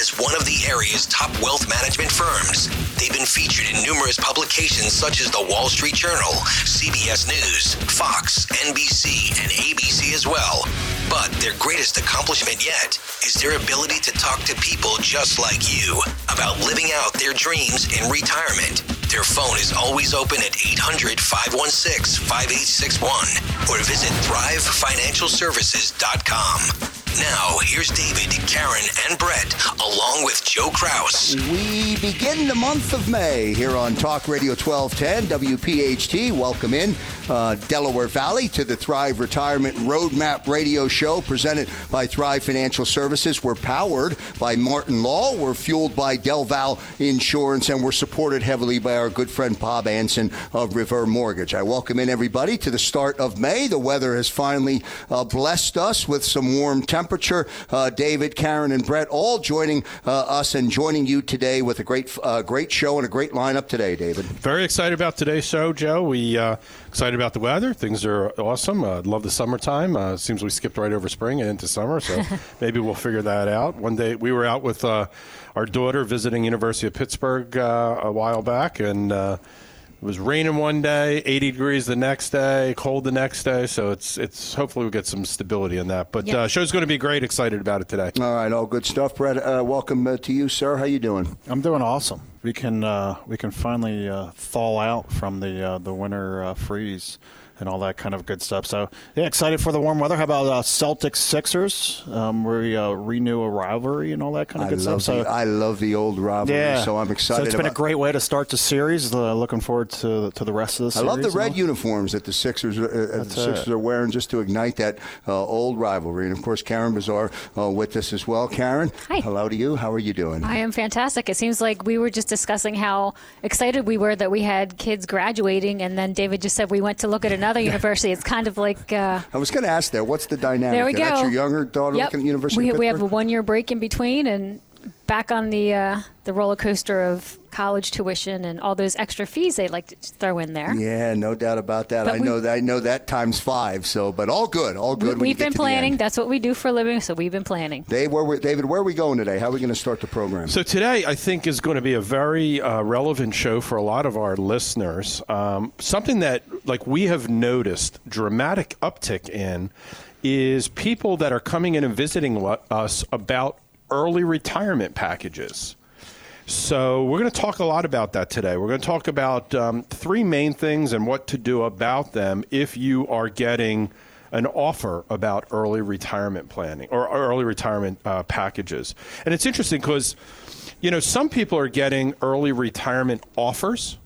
as one of the area's top wealth management firms. They've been featured in numerous publications such as the Wall Street Journal, CBS News, Fox, NBC, and ABC as well. But their greatest accomplishment yet is their ability to talk to people just like you about living out their dreams in retirement. Their phone is always open at 800 516 5861 or visit thrivefinancialservices.com. Now, here's David, Karen, and Brett, along with Joe Kraus. We begin the month of May here on Talk Radio 1210 WPHT. Welcome in uh, Delaware Valley to the Thrive Retirement Roadmap Radio Show presented by Thrive Financial Services. We're powered by Martin Law. We're fueled by DelVal Insurance, and we're supported heavily by our good friend Bob Anson of River Mortgage. I welcome in everybody to the start of May. The weather has finally uh, blessed us with some warm temperature. Uh, David, Karen, and Brett all joining uh, us and joining you today with a great, uh, great show and a great lineup today, David. Very excited about today's show, Joe. We uh, excited about the weather. Things are awesome. Uh, love the summertime. Uh, seems we skipped right over spring and into summer, so maybe we'll figure that out. One day we were out with our daughter visiting University of Pittsburgh a while back, and it was raining one day, 80 degrees the next day, cold the next day. So it's it's hopefully we'll get some stability in that. But yep. uh, show's going to be great. Excited about it today. All right, all good stuff, Brett. Uh, welcome uh, to you, sir. How you doing? I'm doing awesome. We can uh, we can finally uh, thaw out from the uh, the winter freeze and all that kind of good stuff. So, yeah, excited for the warm weather. How about uh, Celtics Sixers? Um, we uh, renew a rivalry and all that kind of I good stuff. The, so, I love the old rivalry, yeah. so I'm excited. So it's been a great way to start the series. Uh, looking forward to to the rest of the series. I love the red uniforms that the Sixers uh, uh, the Sixers are wearing just to ignite that uh, old rivalry. And of course, Karen Bazaar with us as well. Karen, hi. Hello to you. How are you doing? I am fantastic. It seems like we were just discussing how excited we were that we had kids graduating, and then David just said we went to look at another university. It's kind of like. Uh, I was going to ask that. What's the dynamic? There we go. That's your younger daughter yep. looking at University. We, we have a one year break in between, and back on the uh, the roller coaster of college tuition and all those extra fees they like to throw in there. Yeah, no doubt about that. But I we, know that I know that times five. So, but all good, all good. We, have been planning. That's what we do for a living. So we've been planning. Dave, where we, David, where are we going today? How are we going to start the program? So today, I think is going to be a very uh, relevant show for a lot of our listeners. Um, something that like we have noticed dramatic uptick in is people that are coming in and visiting us about early retirement packages. So, we're going to talk a lot about that today. We're going to talk about um, three main things and what to do about them if you are getting an offer about early retirement planning or early retirement uh, packages. And it's interesting because, you know, some people are getting early retirement offers.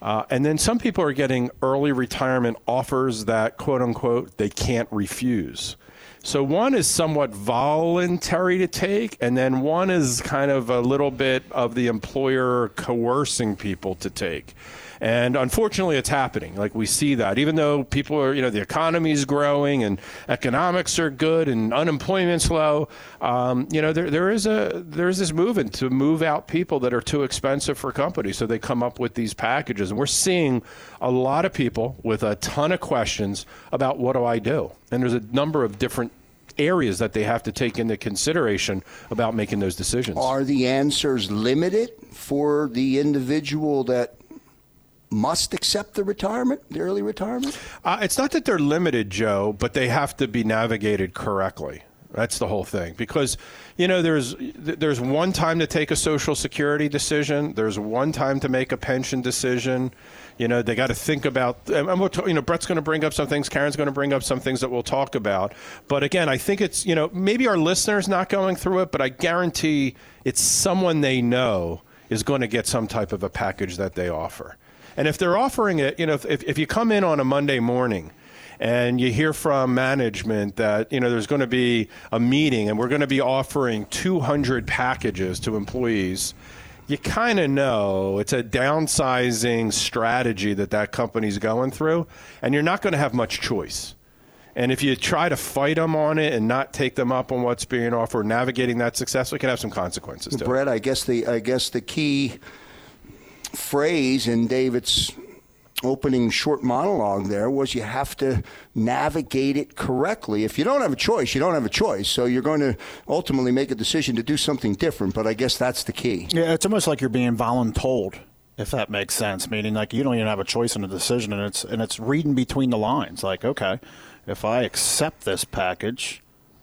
Uh, and then some people are getting early retirement offers that, quote unquote, they can't refuse. So one is somewhat voluntary to take, and then one is kind of a little bit of the employer coercing people to take. And unfortunately, it's happening. Like we see that, even though people are, you know, the economy is growing and economics are good and unemployment's low. Um, you know, there, there is a there is this movement to move out people that are too expensive for companies, so they come up with these packages, and we're seeing a lot of people with a ton of questions about what do I do, and there's a number of different areas that they have to take into consideration about making those decisions. Are the answers limited for the individual that must accept the retirement, the early retirement? Uh, it's not that they're limited, Joe, but they have to be navigated correctly. That's the whole thing. Because, you know, there's there's one time to take a social security decision. There's one time to make a pension decision. You know, they got to think about. You know, Brett's going to bring up some things. Karen's going to bring up some things that we'll talk about. But again, I think it's you know maybe our listeners not going through it, but I guarantee it's someone they know is going to get some type of a package that they offer. And if they're offering it, you know, if, if you come in on a Monday morning and you hear from management that you know there's going to be a meeting and we're going to be offering 200 packages to employees you kind of know it's a downsizing strategy that that company's going through and you're not going to have much choice. And if you try to fight them on it and not take them up on what's being offered navigating that successfully can have some consequences Brett, I guess the I guess the key phrase in David's opening short monologue there was you have to navigate it correctly. If you don't have a choice, you don't have a choice. So you're going to ultimately make a decision to do something different. But I guess that's the key. Yeah, it's almost like you're being voluntold, if that makes sense. Meaning, like you don't even have a choice in a decision, and it's and it's reading between the lines. Like, okay, if I accept this package,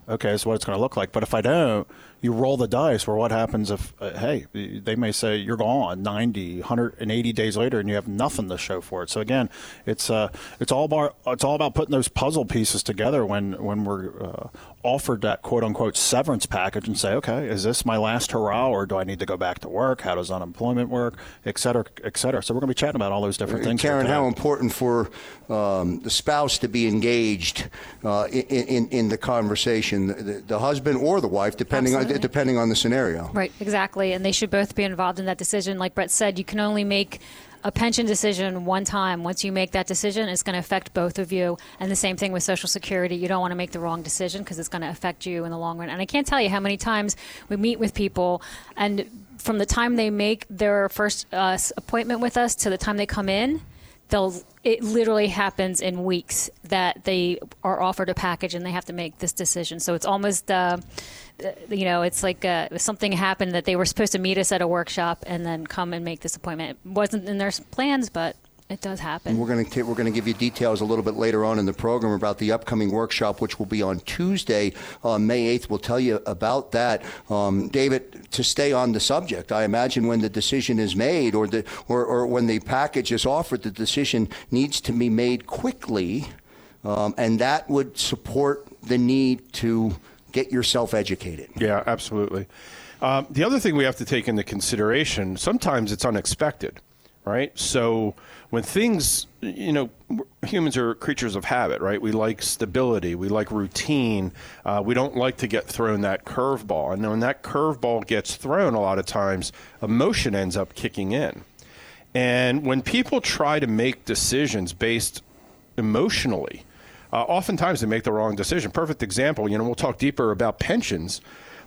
okay, is what it's going to look like. But if I don't, you roll the dice where what happens if, uh, hey, they may say you're gone 90, 180 days later and you have nothing to show for it. So again, it's uh, it's all about it's all about putting those puzzle pieces together when when we're uh, offered that quote unquote severance package and say, okay, is this my last hurrah or do I need to go back to work? How does unemployment work, et cetera, et cetera. So we're going to be chatting about all those different things. Karen, how important for um, the spouse to be engaged uh, in, in, in the conversation, the, the, husband or the wife, depending Absolutely. on depending on the scenario. Right, exactly, and they should both be involved in that decision. Like Brett said, you can only make a pension decision one time. Once you make that decision, it's going to affect both of you. And the same thing with Social Security. You don't want to make the wrong decision because it's going to affect you in the long run. And I can't tell you how many times we meet with people and from the time they make their first uh, appointment with us to the time they come in, they'll it literally happens in weeks that they are offered a package and they have to make this decision. So it's almost, uh, you know, it's like uh, something happened that they were supposed to meet us at a workshop and then come and make this appointment. It wasn't in their plans, but it does happen. We're going to we're going to give you details a little bit later on in the program about the upcoming workshop, which will be on Tuesday, uh, May 8th. We'll tell you about that. Um, David, to stay on the subject, I imagine when the decision is made or the or, or when the package is offered, the decision needs to be made quickly, um, and that would support the need to get yourself educated. Yeah, absolutely. Um, the other thing we have to take into consideration sometimes it's unexpected, right? So when things, you know, humans are creatures of habit, right? We like stability, we like routine. Uh, we don't like to get thrown that curveball. And when that curveball gets thrown, a lot of times emotion ends up kicking in. And when people try to make decisions based emotionally, uh, oftentimes they make the wrong decision. Perfect example, you know, we'll talk deeper about pensions,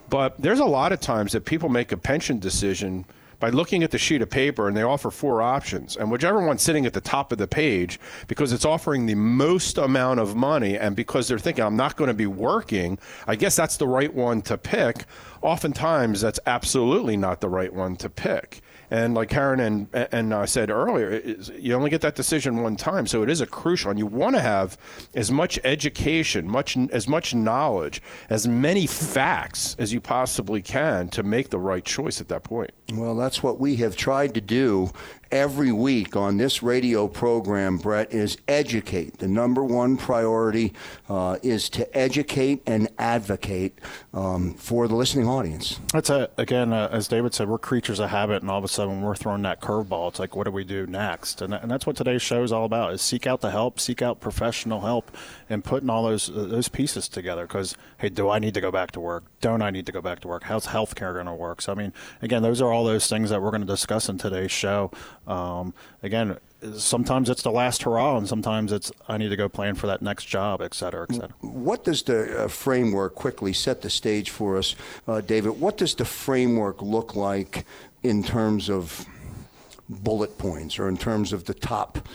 but there's a lot of times that people make a pension decision by looking at the sheet of paper and they offer four options. And whichever one's sitting at the top of the page because it's offering the most amount of money and because they're thinking i'm not going to be working i guess that's the right one to pick. Oftentimes that's absolutely not the right one to pick and like Karen and and I said earlier, you only get that decision one time, so it is a crucial. And you want to have as much education, much as much knowledge, as many facts as you possibly can to make the right choice at that point. Well, that's what we have tried to do every week on this radio program, Brett, is educate. The number one priority uh, is to educate and advocate um, for the listening audience. That's a, again, uh, as David said, we're creatures of habit, and all of a sudden we're throwing that curveball. It's like, what do we do next? And, and that's what today's show is all about: is seek out the help, seek out professional help, and putting all those uh, those pieces together. Because hey, do I need to go back to work? Don't I need to go back to work? How's healthcare going to work? So I mean, again, those are all those things that we're going to discuss in today's show. Um, again, sometimes it's the last hurrah, and sometimes it's I need to go plan for that next job, et cetera, et cetera. What does the uh, framework quickly set the stage for us, uh, David? What does the framework look like in terms of bullet points or in terms of the top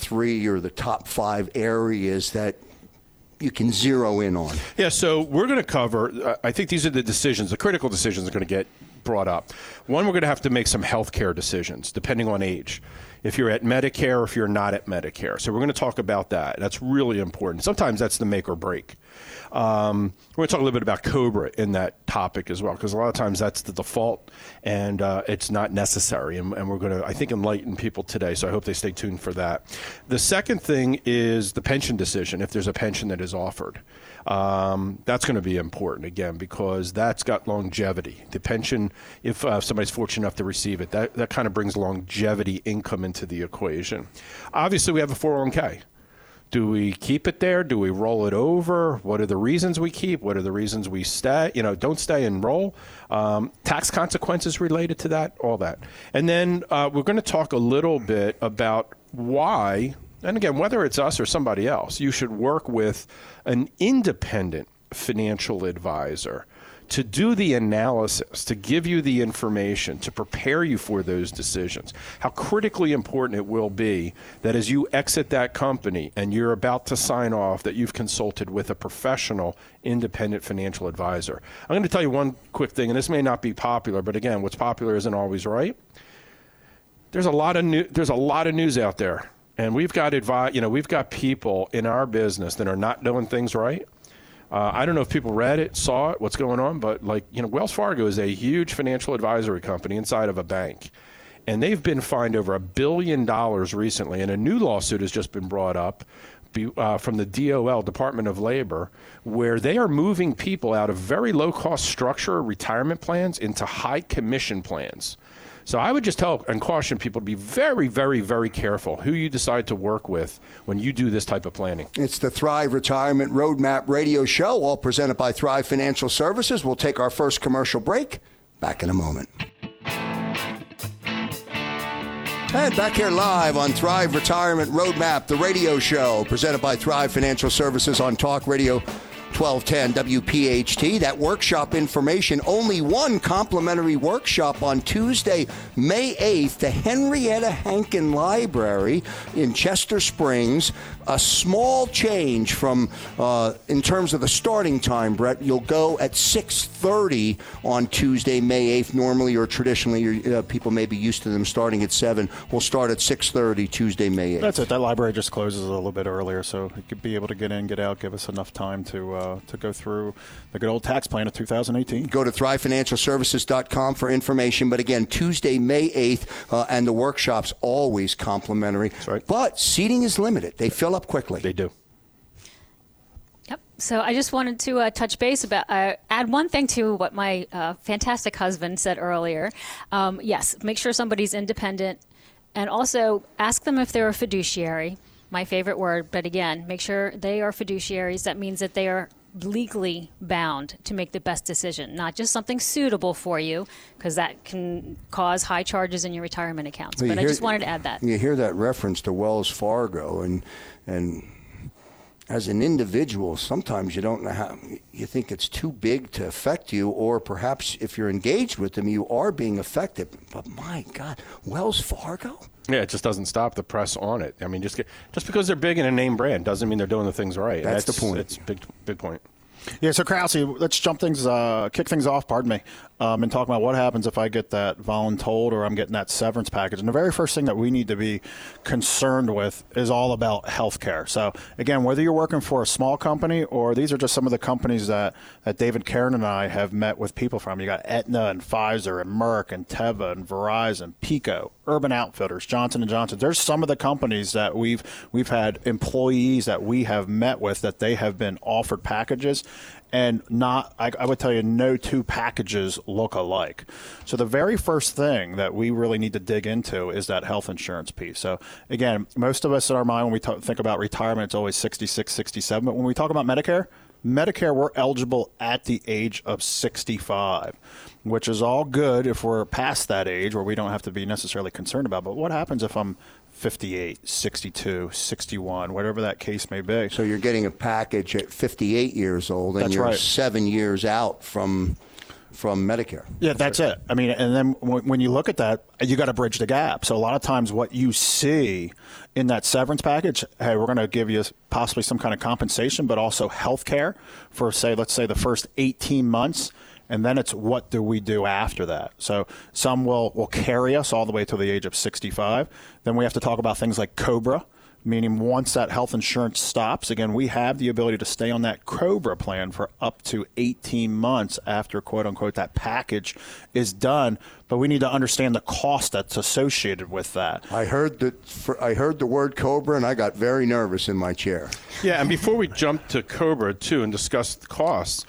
three or the top five areas that you can zero in on? Yeah, so we're going to cover, uh, I think these are the decisions, the critical decisions are going to get brought up. One, we're going to have to make some health care decisions depending on age. If you're at Medicare, if you're not at Medicare. So we're going to talk about that. That's really important. Sometimes that's the make or break. Um, we're going to talk a little bit about COBRA in that topic as well, because a lot of times that's the default and uh, it's not necessary. And, and we're going to, I think, enlighten people today. So I hope they stay tuned for that. The second thing is the pension decision, if there's a pension that is offered. Um, that's going to be important again because that's got longevity. The pension, if uh, somebody's fortunate enough to receive it, that, that kind of brings longevity income into the equation. Obviously, we have a 401k do we keep it there? Do we roll it over? What are the reasons we keep? What are the reasons we stay? You know, don't stay and roll. Um, tax consequences related to that, all that. And then uh, we're going to talk a little bit about why, and again, whether it's us or somebody else, you should work with an independent financial advisor to do the analysis, to give you the information, to prepare you for those decisions. How critically important it will be that as you exit that company and you're about to sign off, that you've consulted with a professional, independent financial advisor. I'm going to tell you one quick thing, and this may not be popular, but again, what's popular isn't always right. There's a lot of new, there's a lot of news out there, and we've got advice. You know, we've got people in our business that are not doing things right uh, I don't know if people read it, saw it, what's going on, but like, you know, Wells Fargo is a huge financial advisory company inside of a bank. And they've been fined over a billion dollars recently. And a new lawsuit has just been brought up uh, from the DOL, Department of Labor, where they are moving people out of very low cost structure retirement plans into high commission plans. So I would just tell and caution people to be very, very, very careful who you decide to work with when you do this type of planning. It's the Thrive Retirement Roadmap Radio Show, all presented by Thrive Financial Services. We'll take our first commercial break. Back in a moment. And back here live on Thrive Retirement Roadmap, the radio show presented by Thrive Financial Services on Talk Radio 1210 WPHT. That workshop information, only one complimentary workshop on Tuesday, May 8th, the Henrietta Hankin Library in Chester Springs. A small change from uh, in terms of the starting time, Brett. You'll go at 6:30 on Tuesday, May 8th. Normally or traditionally, uh, people may be used to them starting at 7. We'll start at 6:30 Tuesday, May 8th. That's it. That library just closes a little bit earlier, so you could be able to get in, get out, give us enough time to. Uh, uh, to go through the good old tax plan of 2018. Go to thrivefinancialservices.com for information. But again, Tuesday, May 8th, uh, and the workshop's always complimentary. Right. But seating is limited. They fill up quickly. They do. Yep. So I just wanted to uh, touch base about, uh, add one thing to what my uh, fantastic husband said earlier. Um, yes, make sure somebody's independent, and also ask them if they're a fiduciary. My favorite word, but again, make sure they are fiduciaries. That means that they are legally bound to make the best decision, not just something suitable for you, because that can cause high charges in your retirement accounts. Well, but I hear, just wanted to add that. You hear that reference to Wells Fargo, and and as an individual, sometimes you don't know how you think it's too big to affect you, or perhaps if you're engaged with them, you are being affected. But my God, Wells Fargo. Yeah, it just doesn't stop the press on it. I mean, just get, just because they're big and a name brand doesn't mean they're doing the things right. That's, That's the point. It's big, big point. Yeah, so Krause, let's jump things, uh, kick things off, pardon me, um, and talking about what happens if I get that voluntold or I'm getting that severance package. And the very first thing that we need to be concerned with is all about healthcare. So, again, whether you're working for a small company or these are just some of the companies that, that David Karen and I have met with people from. You got Aetna and Pfizer and Merck and Teva and Verizon, PECO, Urban Outfitters, Johnson & Johnson. There's some of the companies that we've, we've had employees that we have met with that they have been offered packages and not I, I, would tell you no two packages look alike. So the very first thing that we really need to dig into is that health insurance piece. So again most of us in our mind when we talk, think about retirement it's always 66 67 but when we talk about medicare Medicare, we're eligible at the age of 65, which is all good if we're past that age where we don't have to be necessarily concerned about. But what happens if I'm 58, 62, 61, whatever that case may be? So you're getting a package at 58 years old, and That's you're right. seven years out from from Medicare. Yeah, that's it. I mean, and then when, when you look at that, you got to bridge the gap. So a lot of times, what you see in that severance package, hey, we're going to give you possibly some kind of compensation, but also health care for, say, let's say the first 18 months. And then it's what do we do after that? So some will, will carry us all the way to the age of 65. Then we have to talk about things like COBRA, meaning once that health insurance stops, again, we have the ability to stay on that COBRA plan for up to 18 months after, quote unquote, that package is done. But we need to understand the cost that's associated with that. I heard the for, I heard the word Cobra, and I got very nervous in my chair. Yeah, and before we jump to Cobra too and discuss the costs,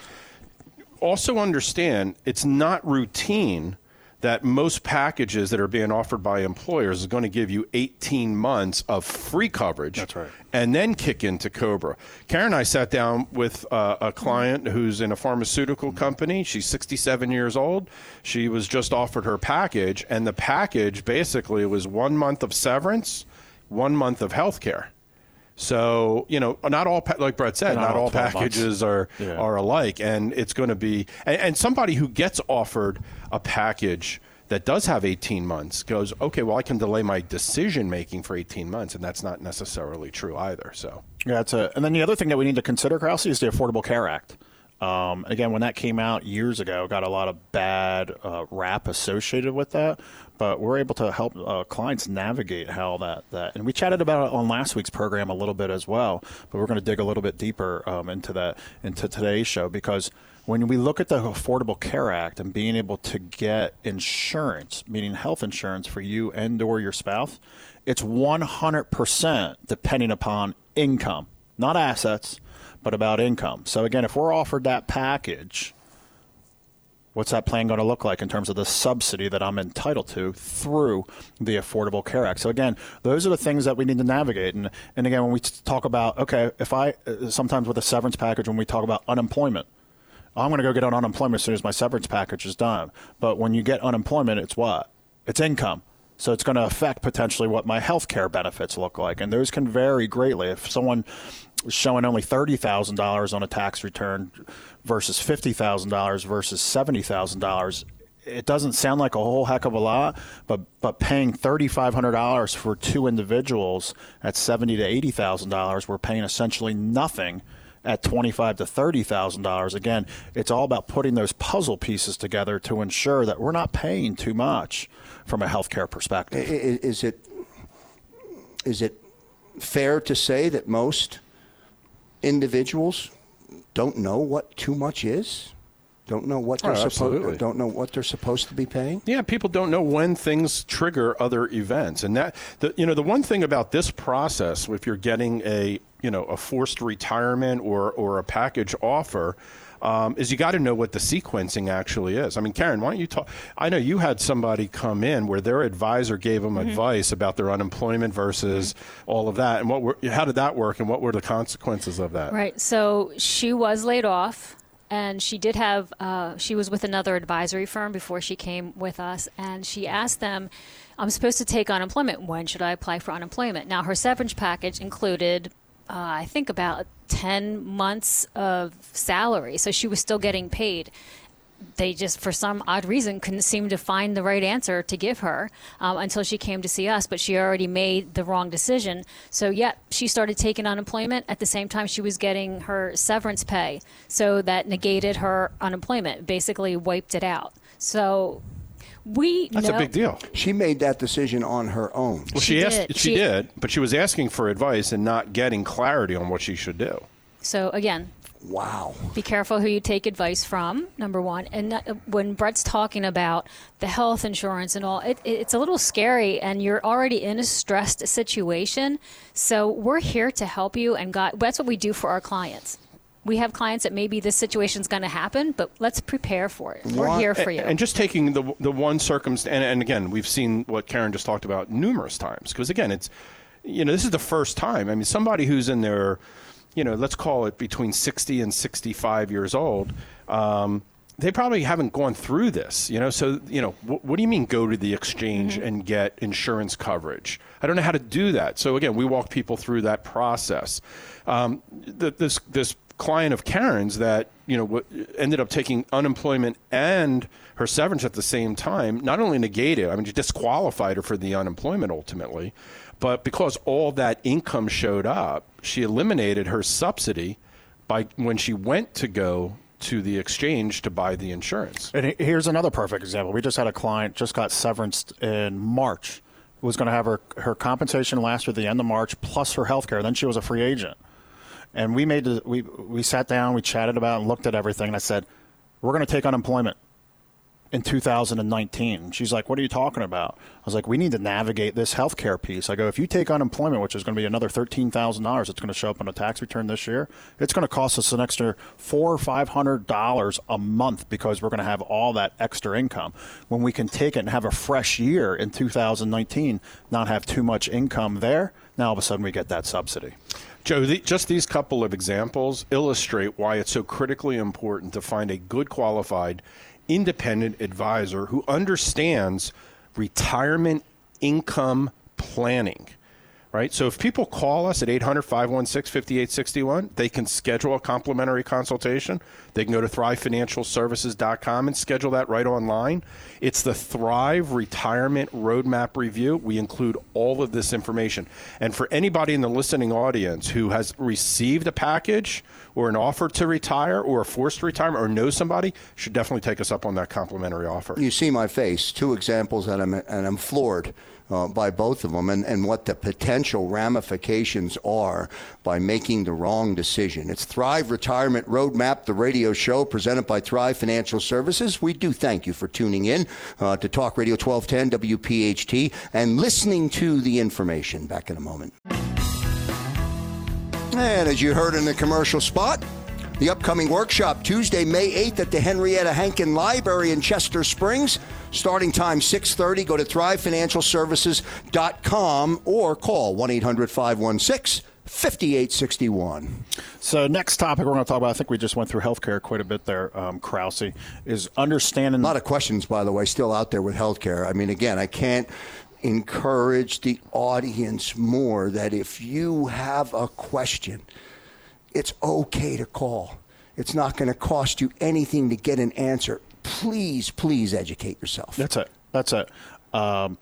also understand it's not routine that most packages that are being offered by employers is going to give you 18 months of free coverage. That's right. And then kick into Cobra. Karen and I sat down with uh, a client who's in a pharmaceutical company. She's 67 years old. She was just offered her package, and the package basically was one month of severance, one month of health care. So you know, not all like Brett said, Not not, all all 12 months. packages are Yeah. are alike, and it's going to be and, and somebody who gets offered a package that does have 18 months goes, okay, well, I can delay my decision making for 18 months, and that's not necessarily true either. So Yeah, that's a. And then the other thing that we need to consider, Krause, is the Affordable Care Act. Um, again, when that came out years ago, got a lot of bad uh, rap associated with that. But we're able to help uh, clients navigate how that, that. And we chatted about it on last week's program a little bit as well. But we're going to dig a little bit deeper um, into that into today's show because when we look at the Affordable Care Act and being able to get insurance, meaning health insurance for you and or your spouse, it's 100% depending upon income, not assets, but about income. So again, if we're offered that package, what's that plan going to look like in terms of the subsidy that I'm entitled to through the Affordable Care Act? So again, those are the things that we need to navigate. And and again, when we talk about okay, if I uh, sometimes with a severance package, when we talk about unemployment. I'm going to go get on unemployment as soon as my severance package is done. But when you get unemployment, it's what? It's income. So it's going to affect potentially what my health care benefits look like. And those can vary greatly. If someone is showing only $30,000 on a tax return versus $50,000 versus $70,000, it doesn't sound like a whole heck of a lot, but but paying thirty five hundred dollars for two individuals at seventy to eighty thousand dollars, we're paying essentially nothing at twenty-five to thirty thousand dollars. Again, it's all about putting those puzzle pieces together to ensure that we're not paying too much from a healthcare perspective. Is it is it fair to say that most individuals don't know what too much is? Don't know what they're Oh, supposed don't know what they're supposed to be paying? Yeah, people don't know when things trigger other events, and that the you know the one thing about this process, if you're getting a you know a forced retirement or or a package offer. Um, is you got to know what the sequencing actually is. I mean, Karen, why don't you talk? I know you had somebody come in where their advisor gave them advice about their unemployment versus all of that, and what were, how did that work, and what were the consequences of that? Right. So she was laid off, and she did have. Uh, she was with another advisory firm before she came with us, and she asked them, "I'm supposed to take unemployment. When should I apply for unemployment?" Now her severance package included. Uh, I think about 10 months of salary. So she was still getting paid they just, for some odd reason, couldn't seem to find the right answer to give her um, until she came to see us. But she already made the wrong decision. So, yeah, she started taking unemployment at the same time she was getting her severance pay. So that negated her unemployment, basically wiped it out. So, we That's know, a big deal. She made that decision on her own. Well, she, She asked, did. she, She- did, but she was asking for advice and not getting clarity on what she should do. So, again, Wow. be careful who you take advice from number one and uh, when brett's talking about the health insurance and all it, it's a little scary and you're already in a stressed situation so we're here to help you and God, that's what we do for our clients we have clients that maybe this situation's going to happen but let's prepare for it we're here for you And just taking the the one circumstance, and, and again, we've seen what Karen just talked about numerous times. Because again, it's you know this is the first time. I mean, somebody who's in their you know, let's call it between 60 and 65 years old. Um, they probably haven't gone through this, you know. So, you know, wh- what do you mean go to the exchange Mm-hmm. and get insurance coverage? I don't know how to do that. So again, we walk people through that process. Um, th- this this client of Karen's that you know w- ended up taking unemployment and her severance at the same time, not only negated, I mean, you disqualified her for the unemployment ultimately, but because all that income showed up, she eliminated her subsidy by when she went to go to the exchange to buy the insurance. And here's another perfect example. We just had a client just got severance in March. Was going to have her her compensation last through the end of March plus her health care. Then she was a free agent. And we made we we sat down, we chatted about, and looked at everything. And I said, we're going to take unemployment in 2019. She's like, what are you talking about? I was like, we need to navigate this healthcare piece. I go, if you take unemployment, which is going to be another $13,000, it's going to show up on a tax return this year. It's going to cost us an extra four or five hundred dollars a month because we're going to have all that extra income. When we can take it and have a fresh year in 2019, not have too much income there, now all of a sudden we get that subsidy. Joe, the, just these couple of examples illustrate why it's so critically important to find a good qualified independent advisor who understands retirement income planning. Right? So if people call us at 800 516 5861, they can schedule a complimentary consultation. They can go to thrivefinancialservices.com and schedule that right online. It's the Thrive Retirement Roadmap Review. We include all of this information. And for anybody in the listening audience who has received a package or an offer to retire or a forced retirement or knows somebody, should definitely take us up on that complimentary offer. You see my face. Two examples, and I'm and I'm floored. Uh, by both of them, and, and what the potential ramifications are by making the wrong decision. It's Thrive Retirement Roadmap, the radio show presented by Thrive Financial Services. We do thank you for tuning in uh, to Talk Radio 1210 WPHT and listening to the information. Back in a moment. And as you heard in the commercial spot, the upcoming workshop Tuesday, May 8th at the Henrietta Hankin Library in Chester Springs. Starting time 6:30. Go to thrivefinancialservices.com or call 1-800-516-5861. So next topic we're going to talk about, I think we just went through healthcare quite a bit there, um, Krause, is understanding. A lot of questions, by the way, still out there with healthcare. I mean, again, I can't encourage the audience more that if you have a question, it's okay to call. It's not going to cost you anything to get an answer. Please, please educate yourself. That's it. That's it. Um,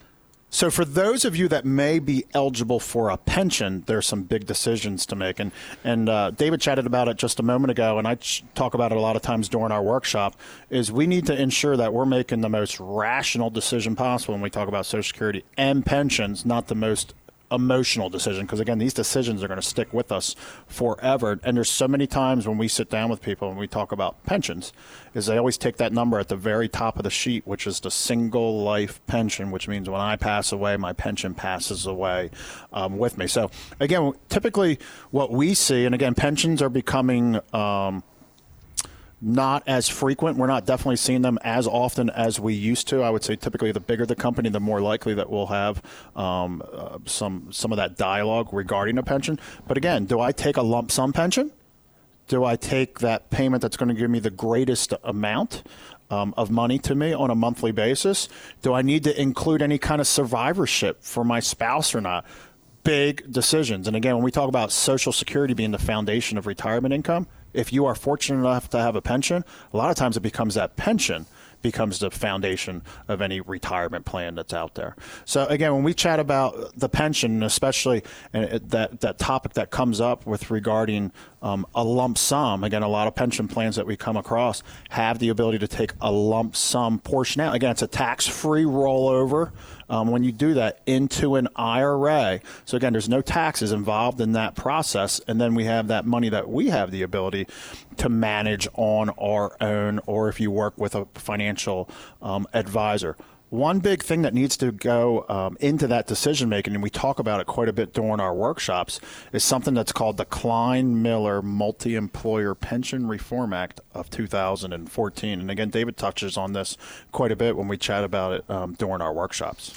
so for those of you that may be eligible for a pension, there's some big decisions to make, and and uh, David chatted about it just a moment ago, and I ch- talk about it a lot of times during our workshop. Is we need to ensure that we're making the most rational decision possible when we talk about Social Security and pensions, not the most emotional decision because again these decisions are going to stick with us forever. And there's so many times when we sit down with people and we talk about pensions is they always take that number at the very top of the sheet which is the single life pension which means when i pass away my pension passes away um, with me. So again typically what we see and again pensions are becoming um, not as frequent. We're not definitely seeing them as often as we used to. I would say typically the bigger the company, the more likely that we'll have um, uh, some some of that dialogue regarding a pension. But again, do I take a lump sum pension? Do I take that payment that's going to give me the greatest amount? Um, of money to me on a monthly basis? Do I need to include any kind of survivorship for my spouse or not? Big decisions. And again, when we talk about Social Security being the foundation of retirement income, if you are fortunate enough to have a pension, a lot of times it becomes that pension becomes the foundation of any retirement plan that's out there. So again, when we chat about the pension, especially that that topic that comes up with regarding um, a lump sum, again, a lot of pension plans that we come across have the ability to take a lump sum portion out. Again, it's a tax-free rollover um, when you do that into an IRA. So again, there's no taxes involved in that process, and then we have that money that we have the ability to manage on our own, or if you work with a financial um, advisor. One big thing that needs to go um, into that decision making, and we talk about it quite a bit during our workshops, is something that's called the Kline Miller Multi Employer Pension Reform Act of 2014. And again, David touches on this quite a bit when we chat about it um, during our workshops.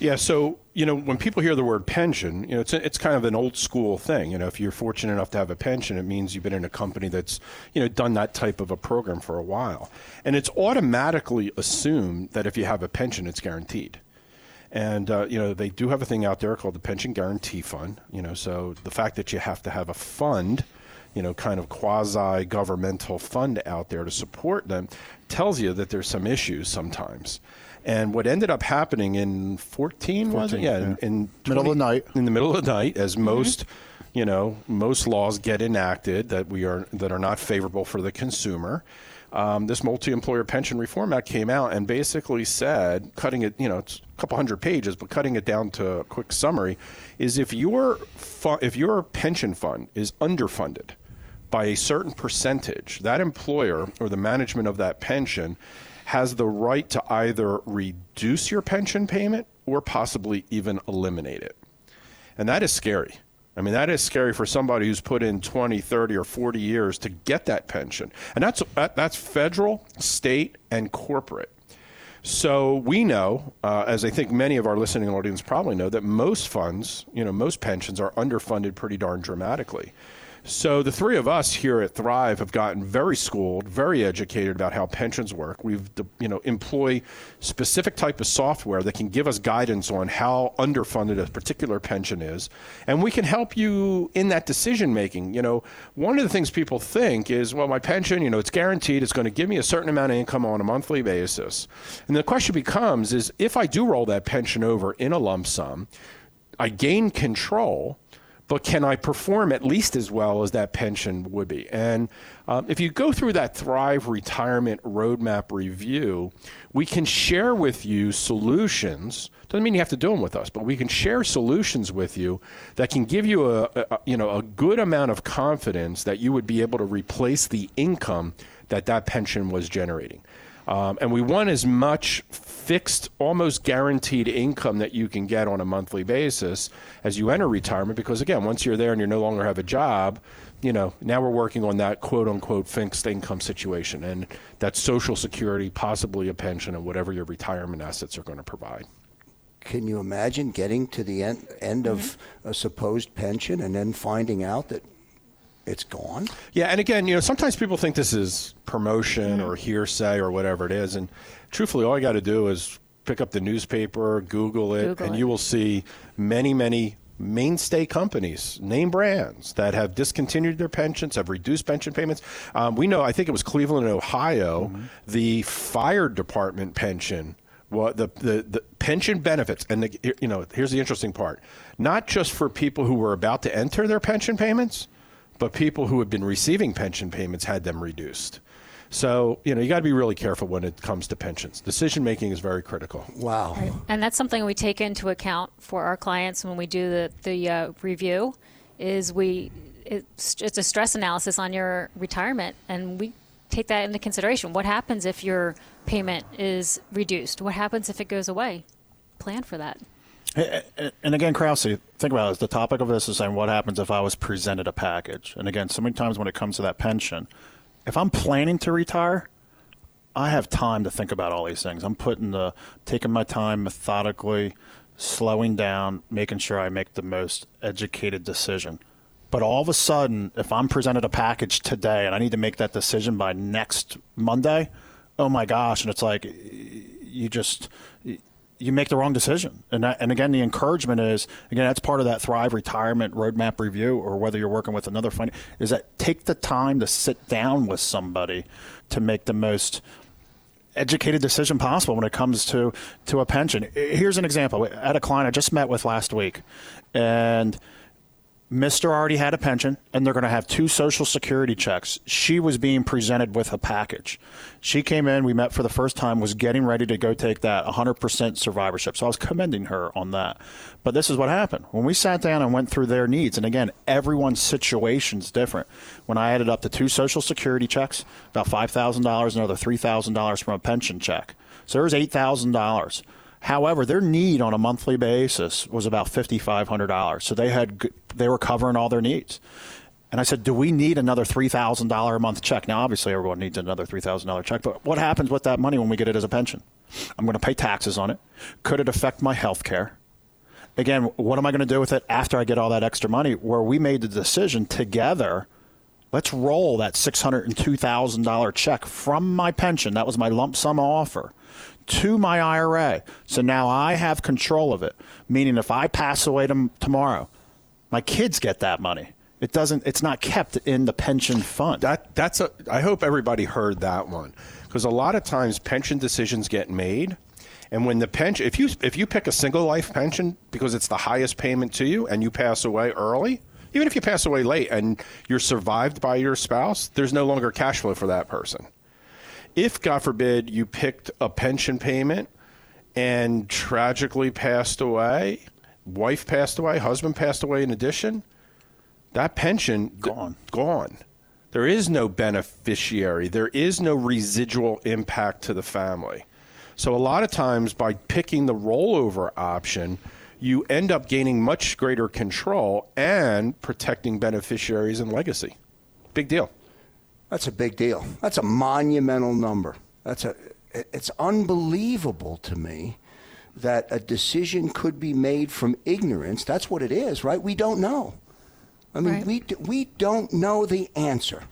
Yeah, so you know when people hear the word pension, you know it's it's kind of an old school thing. You know, if you're fortunate enough to have a pension, it means you've been in a company that's you know done that type of a program for a while, and it's automatically assumed that if you have a pension, it's guaranteed. And uh, you know they do have a thing out there called the Pension Guarantee Fund. You know, so the fact that you have to have a fund, you know, kind of quasi governmental fund out there to support them, tells you that there's some issues sometimes. And what ended up happening in 14, was it? Yeah, yeah. in, in Middle of the night. In the middle of the night, as most, you know, most laws get enacted that we are that are not favorable for the consumer. Um, this multi-employer pension reform act came out and basically said, cutting it, you know, it's a couple hundred pages, but cutting it down to a quick summary, is if your fu- if your pension fund is underfunded by a certain percentage, that employer or the management of that pension has the right to either reduce your pension payment or possibly even eliminate it. And that is scary. I mean, that is scary for somebody who's put in 20, 30, or 40 years to get that pension. And that's, that's federal, state, and corporate. So we know, uh, as I think many of our listening audience probably know, that most funds, you know, most pensions are underfunded pretty darn dramatically. So the three of us here at Thrive have gotten very schooled, very educated about how pensions work. We've you know employ specific type of software that can give us guidance on how underfunded a particular pension is, and we can help you in that decision making. You know, one of the things people think is, well, my pension, you know, it's guaranteed, it's going to give me a certain amount of income on a monthly basis, and the question becomes, is if I do roll that pension over in a lump sum, I gain control but can I perform at least as well as that pension would be? And um, if you go through that Thrive Retirement Roadmap review, we can share with you solutions. Doesn't mean you have to do them with us, but we can share solutions with you that can give you a, a you know a good amount of confidence that you would be able to replace the income that that pension was generating. Um, and we want as much fixed, almost guaranteed income that you can get on a monthly basis as you enter retirement. Because again, once you're there and you no longer have a job, you know, now we're working on that quote unquote fixed income situation. And that's Social Security, possibly a pension, and whatever your retirement assets are going to provide. Can you imagine getting to the end, end of a supposed pension and then finding out that it's gone? Yeah, and again, you know, sometimes people think this is promotion or hearsay or whatever it is, and truthfully, all you got to do is pick up the newspaper, Google it, Google and it. you will see many, many mainstay companies, name brands that have discontinued their pensions, have reduced pension payments. Um, we know, I think it was Cleveland, Ohio, the fire department pension. Well, the, the, the pension benefits, and the, you know, here's the interesting part: not just for people who were about to enter their pension payments, but people who had been receiving pension payments had them reduced. So, you know, you got to be really careful when it comes to pensions. Decision making is very critical. Wow. And that's something we take into account for our clients when we do the the uh, review. Is we it's, it's a stress analysis on your retirement, and we take that into consideration. What happens if your payment is reduced? What happens if it goes away? Plan for that. And again, Krause, think about it. The topic of this is saying what happens if I was presented a package. And again, so many times when it comes to that pension, if I'm planning to retire, I have time to think about all these things. I'm putting the taking my time methodically, slowing down, making sure I make the most educated decision. But all of a sudden, if I'm presented a package today and I need to make that decision by next Monday, oh my gosh! And it's like you just you make the wrong decision. And that, and again, the encouragement is again that's part of that Thrive Retirement Roadmap review, or whether you're working with another fund, is that take the time to sit down with somebody to make the most educated decision possible when it comes to to a pension. Here's an example. Had a client I just met with last week, and Mr. already had a pension, and they're going to have two Social Security checks. She was being presented with a package. She came in, we met for the first time, was getting ready to go take that 100% survivorship. So I was commending her on that. But this is what happened. When we sat down and went through their needs, and again, everyone's situation's different. When I added up the two Social Security checks, about $5,000, another $3,000 from a pension check. So there was $8,000. However, their need on a monthly basis was about $5,500. So they had they were covering all their needs. And I said, "Do we need another $3,000 a month check?" Now, obviously, everyone needs another $3,000 check, but what happens with that money when we get it as a pension? I'm going to pay taxes on it. Could it affect my health care? Again, what am I going to do with it after I get all that extra money? Where we made the decision together let's roll that $602,000 check from my pension. That was my lump sum offer to my IRA. So now I have control of it, meaning if I pass away tomorrow, my kids get that money. It doesn't. It's not kept in the pension fund. That that's a. I hope everybody heard that one because a lot of times pension decisions get made, and when the pension, if you if you pick a single life pension because it's the highest payment to you, and you pass away early, even if you pass away late and you're survived by your spouse, there's no longer cash flow for that person. If God forbid you picked a pension payment and tragically passed away, wife passed away, husband passed away in addition that pension gone. gone. There is no beneficiary. There is no residual impact to the family. So a lot of times by picking the rollover option, you end up gaining much greater control and protecting beneficiaries and legacy. Big deal. That's a big deal. That's a monumental number. That's a it's unbelievable to me that a decision could be made from ignorance. That's what it is, right? We don't know. I mean, right. we we don't know the answer.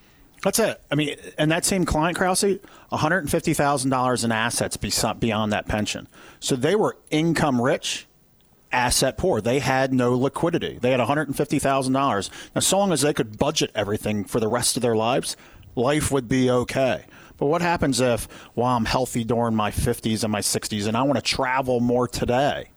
That's it. I mean, and that same client, Krause, one hundred and fifty thousand dollars in assets beyond that pension. So they were income rich, asset poor. They had no liquidity. They had one hundred and fifty thousand dollars. Now, so long as they could budget everything for the rest of their lives, life would be okay. But what happens if, while I'm healthy during my 50s and my 60s and I want to travel more today?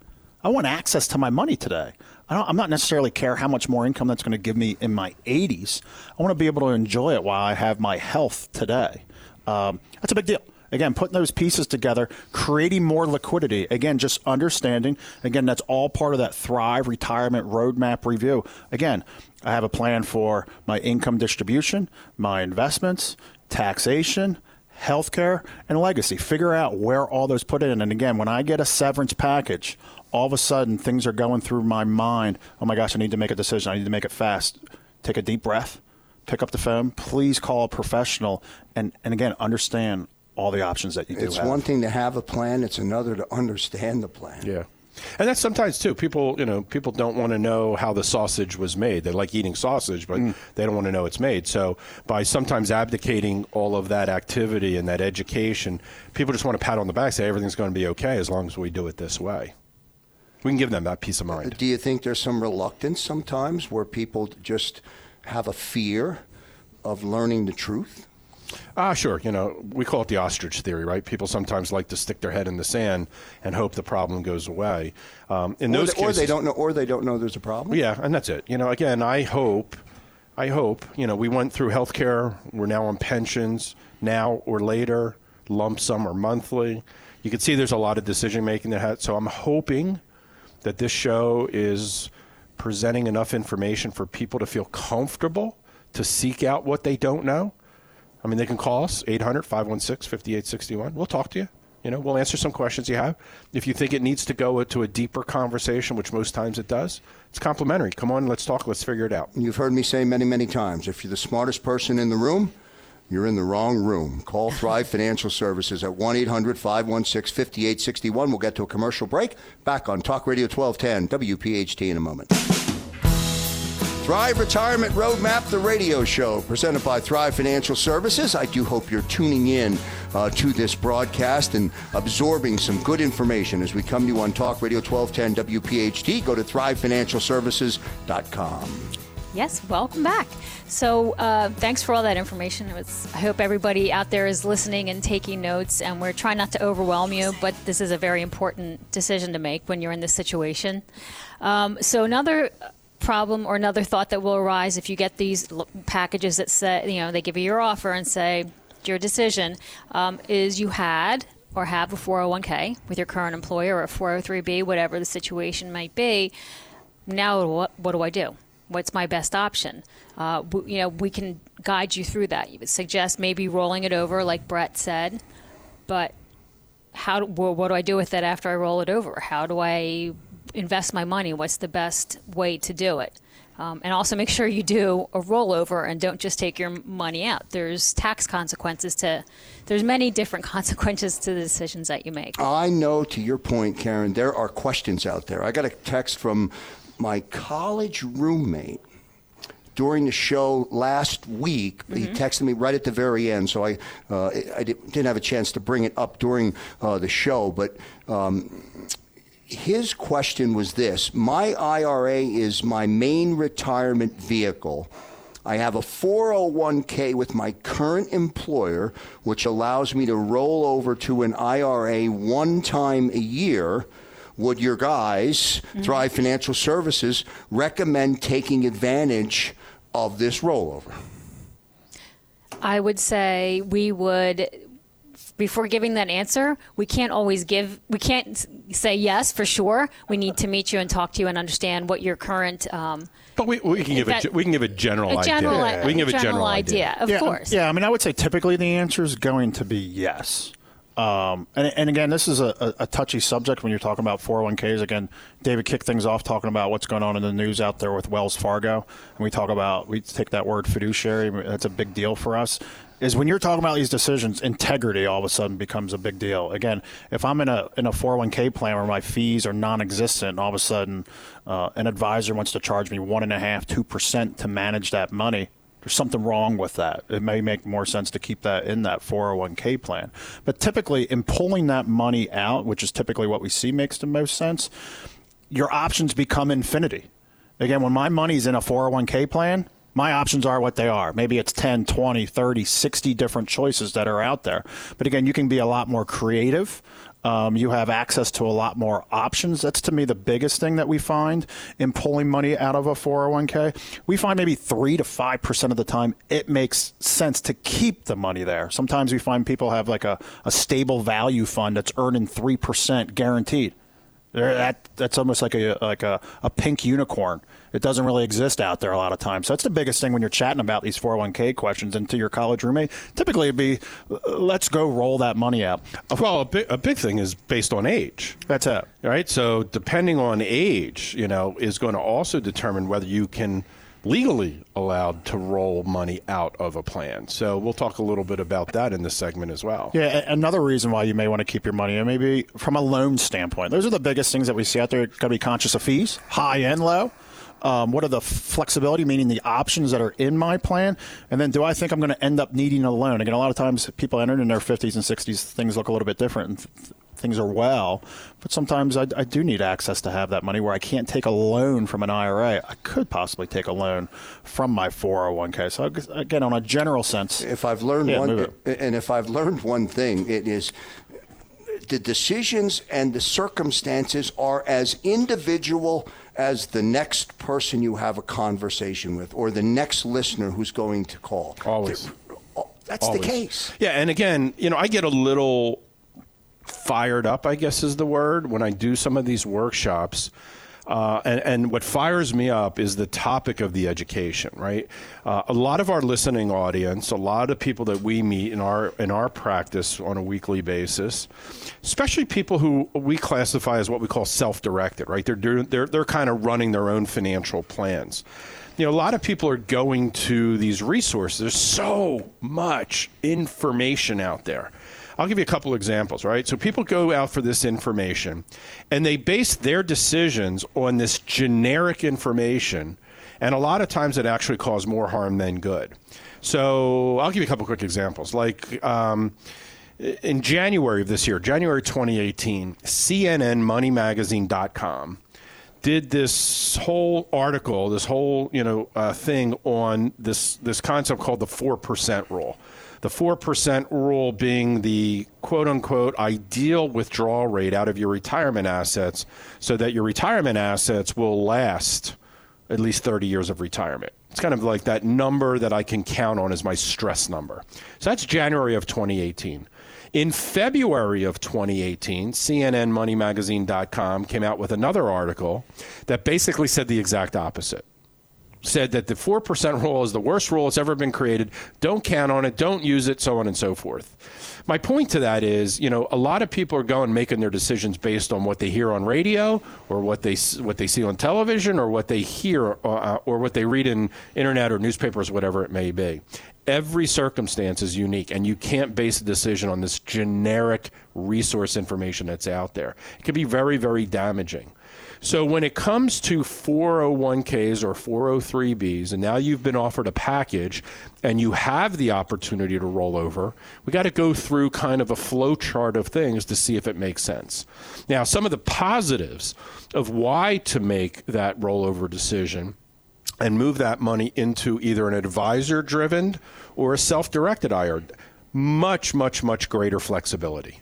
I want access to my money today. I am not necessarily care how much more income that's going to give me in my 80s. I want to be able to enjoy it while I have my health today. Um, that's a big deal. Again, putting those pieces together, creating more liquidity. Again, just understanding. Again, that's all part of that Thrive Retirement Roadmap review. Again, I have a plan for my income distribution, my investments, taxation, healthcare, and legacy. Figure out where all those put in. And again, when I get a severance package, all of a sudden things are going through my mind. Oh my gosh, I need to make a decision. I need to make it fast. Take a deep breath, pick up the phone, please call a professional, and, and again, understand all the options that you do It's have. one thing to have a plan, it's another to understand the plan. Yeah. And that's sometimes too. People, you know, people don't want to know how the sausage was made. They like eating sausage, but mm. they don't want to know it's made. So by sometimes abdicating all of that activity and that education, people just want to pat on the back, say everything's going to be okay as long as we do it this way. We can give them that peace of mind. Do you think there's some reluctance sometimes where people just have a fear of learning the truth? Ah, sure. You know, we call it the ostrich theory, right? People sometimes like to stick their head in the sand and hope the problem goes away. Um, in or those they, cases, or they don't know, or they don't know there's a problem. Yeah, and that's it. You know, again, I hope, I hope. You know, we went through healthcare. We're now on pensions. Now or later, lump sum or monthly. You can see there's a lot of decision making that had. So I'm hoping that this show is presenting enough information for people to feel comfortable to seek out what they don't know. I mean, they can call us 800 516 5861. We'll talk to you. You know, we'll answer some questions you have. If you think it needs to go to a deeper conversation, which most times it does, it's complimentary. Come on, let's talk. Let's figure it out. You've heard me say many, many times if you're the smartest person in the room, you're in the wrong room. Call Thrive Financial Services at 1 800 516 5861. We'll get to a commercial break. Back on Talk Radio 1210, WPHT in a moment. Thrive Retirement Roadmap, the radio show, presented by Thrive Financial Services. I do hope you're tuning in uh, to this broadcast and absorbing some good information as we come to you on Talk Radio 1210 WPHT. Go to thrivefinancialservices.com. Yes, welcome back. So, uh, thanks for all that information. Was, I hope everybody out there is listening and taking notes. And we're trying not to overwhelm you, but this is a very important decision to make when you're in this situation. Um, so, another problem or another thought that will arise if you get these packages that say, you know, they give you your offer and say, your decision um, is you had or have a 401k with your current employer or a 403b, whatever the situation might be. Now, what, what do I do? what's my best option? Uh, you know, we can guide you through that. You would suggest maybe rolling it over, like Brett said, but how? What do I do with it after I roll it over? How do I invest my money? What's the best way to do it? Um, and also make sure you do a rollover and don't just take your money out. There's tax consequences to, there's many different consequences to the decisions that you make. I know, to your point, Karen, there are questions out there. I got a text from my college roommate during the show last week. He texted me right at the very end, so I uh, I didn't have a chance to bring it up during uh, the show. But um, his question was this: My IRA is my main retirement vehicle. I have a 401k with my current employer, which allows me to roll over to an IRA one time a year. Would your guys, mm-hmm. Thrive Financial Services, recommend taking advantage of this rollover? I would say we would before giving that answer, we can't always give we can't say yes for sure. We need to meet you and talk to you and understand what your current um, But we, we can give a That- ge- we can give a general a general, idea. we can give a general idea. Of yeah, um, course. Yeah, I mean, I would say typically the answer is going to be yes. Um, and, and again, this is a, a, a touchy subject when you're talking about 401ks. Again, David kicked things off talking about what's going on in the news out there with Wells Fargo. And we talk about, we take that word fiduciary, that's a big deal for us. Is when you're talking about these decisions, integrity all of a sudden becomes a big deal. Again, if I'm in a in a 401k plan where my fees are non-existent, all of a sudden uh, an advisor wants to charge me one and a half, two percent to manage that money, there's something wrong with that. It may make more sense to keep that in that 401k plan. But typically, in pulling that money out, which is typically what we see makes the most sense, your options become infinity. Again, when my money's in a 401k plan, my options are what they are. Maybe it's 10, 20, 30, 60 different choices that are out there. But again, you can be a lot more creative. Um, you have access to a lot more options. That's to me the biggest thing that we find in pulling money out of a 401k. We find maybe 3 to 5% of the time it makes sense to keep the money there. Sometimes we find people have like a, a stable value fund that's earning 3% guaranteed. That that's almost like a like a, a pink unicorn. It doesn't really exist out there a lot of times. So that's the biggest thing when you're chatting about these 401k questions. And to your college roommate, typically it'd be, uh, let's go roll that money out. Well, a big, a big thing is based on age. That's it. Right. So depending on age, you know, is going to also determine whether you can legally allowed to roll money out of a plan. So we'll talk a little bit about that in this segment as well. Yeah, another reason why you may want to keep your money, and maybe from a loan standpoint, those are the biggest things that we see out there. Got to be conscious of fees, high and low. Um, what are the flexibility, meaning the options that are in my plan? And then do I think I'm going to end up needing a loan? Again, a lot of times people enter in their 50s and 60s, things look a little bit different things are well. But sometimes I, I do need access to have that money where I can't take a loan from an IRA. I could possibly take a loan from my 401k. So, again, on a general sense, If I've learned Yeah, one, move and if I've learned one thing, it is the decisions and the circumstances are as individual as the next person you have a conversation with or the next listener who's going to call. Always. Oh, that's Always. the case. Yeah, and again, you know, I get a little fired up, I guess is the word, when I do some of these workshops. Uh, and, and what fires me up is the topic of the education, right? Uh, a lot of our listening audience, a lot of people that we meet in our in our practice on a weekly basis, especially people who we classify as what we call self-directed, right? They're doing, they're they're kind of running their own financial plans you know, a lot of people are going to these resources. There's so much information out there. I'll give you a couple examples, right? So people go out for this information and they base their decisions on this generic information. And a lot of times it actually causes more harm than good. So I'll give you a couple quick examples. Like, um, in January of this year, January 2018, CNNMoneyMagazine.com did this whole article, this whole you know uh, thing on this this concept called the four percent rule. The four percent rule being the quote unquote ideal withdrawal rate out of your retirement assets, so that your retirement assets will last at least 30 years of retirement. It's kind of like that number that I can count on as my stress number. So that's January of 2018. In February of 2018, CNNMoneyMagazine.com came out with another article that basically said the exact opposite. Said that the 4% rule is the worst rule that's ever been created. Don't count on it, don't use it, so on and so forth. My point to that is, you know, a lot of people are going making their decisions based on what they hear on radio or what they what they see on television or what they hear uh, or what they read in internet or newspapers whatever it may be. Every circumstance is unique, and you can't base a decision on this generic resource information that's out there. It can be very, very damaging. So when it comes to 401ks or 403bs, and now you've been offered a package and you have the opportunity to roll over, we got to go through kind of a flow chart of things to see if it makes sense. Now, some of the positives of why to make that rollover decision and move that money into either an advisor driven or a self directed IRA, much, much, much greater flexibility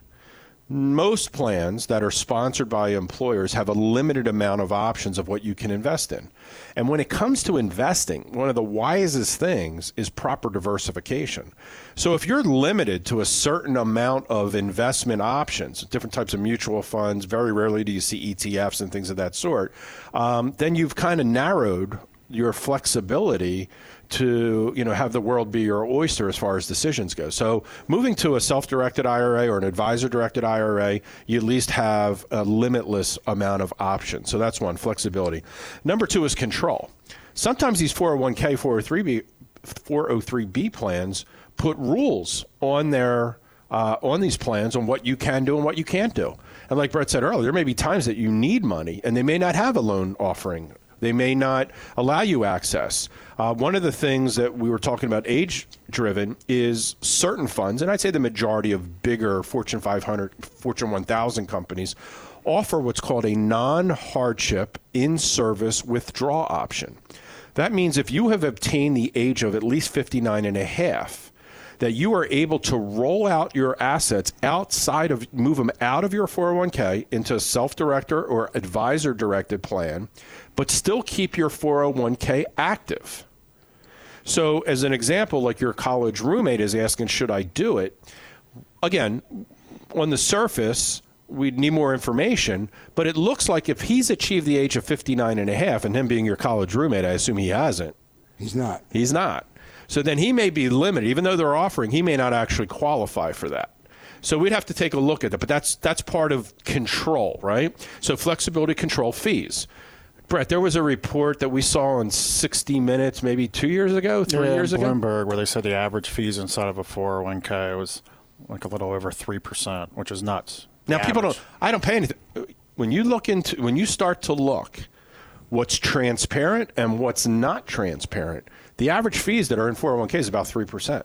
most plans that are sponsored by employers have a limited amount of options of what you can invest in. And when it comes to investing, one of the wisest things is proper diversification. So if you're limited to a certain amount of investment options, different types of mutual funds, very rarely do you see ETFs and things of that sort, um, then you've kind of narrowed your flexibility to you know have the world be your oyster as far as decisions go. So moving to a self-directed IRA or an advisor-directed IRA, you at least have a limitless amount of options. So that's one flexibility. Number two is control. Sometimes these 401k, 403b, 403b plans put rules on their uh, on these plans on what you can do and what you can't do. And like Brett said earlier, there may be times that you need money and they may not have a loan offering they may not allow you access. Uh, one of the things that we were talking about age driven is certain funds, and I'd say the majority of bigger Fortune 500, Fortune 1000 companies offer what's called a non hardship in service withdrawal option. That means if you have obtained the age of at least 59 and a half, that you are able to roll out your assets outside of, move them out of your 401k into a self director or advisor directed plan but still keep your 401k active. So, as an example, like your college roommate is asking, should I do it? Again, on the surface, we'd need more information, but it looks like if he's achieved the age of 59 and a half, and him being your college roommate, I assume he hasn't. He's not. He's not. So then he may be limited, even though they're offering, he may not actually qualify for that. So we'd have to take a look at that, but that's that's part of control, right? So flexibility control fees. Brett, there was a report that we saw on 60 Minutes maybe two years ago, three yeah, years Bloomberg, ago. Bloomberg, where they said the average fees inside of a 401k was like a little over 3%, which is nuts. Now, people don't, I don't pay anything. When you look into, when you start to look what's transparent and what's not transparent, the average fees that are in 401k is about 3%.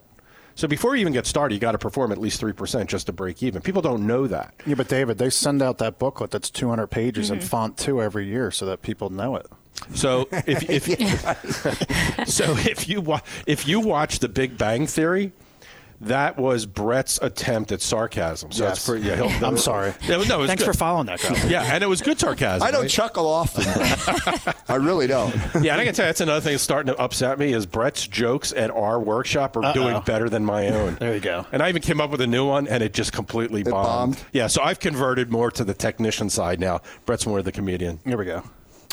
So before you even get started, you got to perform at least 3% just to break even. People don't know that. Yeah, but David, they send out that booklet that's 200 pages mm-hmm. in font 2 every year so that people know it. So if, if so if you if you watch The Big Bang Theory, that was Brett's attempt at sarcasm. So yes. it's pretty. Yeah, I'm sorry. Yeah, no, Thanks good. for following that. Guy. Yeah, and it was good sarcasm. I don't right? chuckle often. I really don't. Yeah, and I can tell you that's another thing that's starting to upset me is Brett's jokes at our workshop are Uh-oh. doing better than my own. there you go. And I even came up with a new one, and it just completely bombed. bombed. Yeah, so I've converted more to the technician side now. Brett's more the comedian. Here we go.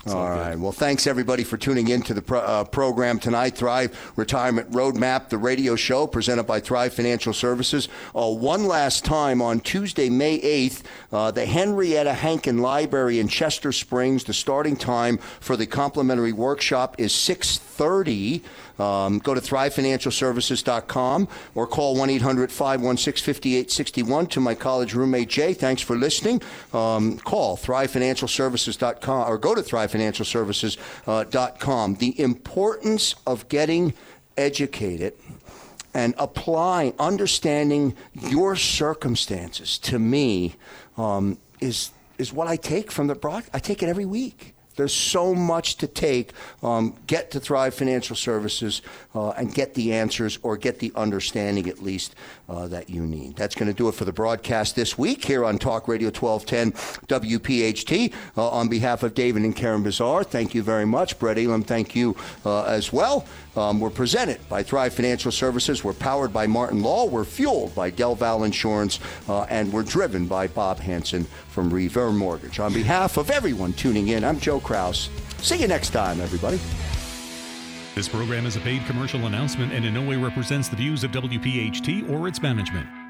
All, all right. Well, thanks everybody for tuning in to the pro- uh, program tonight. Thrive Retirement Roadmap, the radio show presented by Thrive Financial Services. Uh, one last time on Tuesday, May 8th, uh, the Henrietta Hankin Library in Chester Springs. The starting time for the complimentary workshop is 6:30. Um, go to thrivefinancialservices.com or call 1 800 516 5861 to my college roommate Jay. Thanks for listening. Um, call thrivefinancialservices.com or go to thrivefinancialservices.com. The importance of getting educated and applying, understanding your circumstances to me um, is is what I take from the broad. I take it every week. There's so much to take. Um, get to Thrive Financial Services uh, and get the answers or get the understanding at least uh, that you need. That's going to do it for the broadcast this week here on Talk Radio 1210 WPHT. Uh, on behalf of David and Karen Bazaar, thank you very much. Brett Elam, thank you uh, as well. Um, we're presented by Thrive Financial Services. We're powered by Martin Law. We're fueled by Del Val Insurance. Uh, and we're driven by Bob Hanson from Revere Mortgage. On behalf of everyone tuning in, I'm Joe Kraus. See you next time, everybody. This program is a paid commercial announcement and in no way represents the views of WPHT or its management.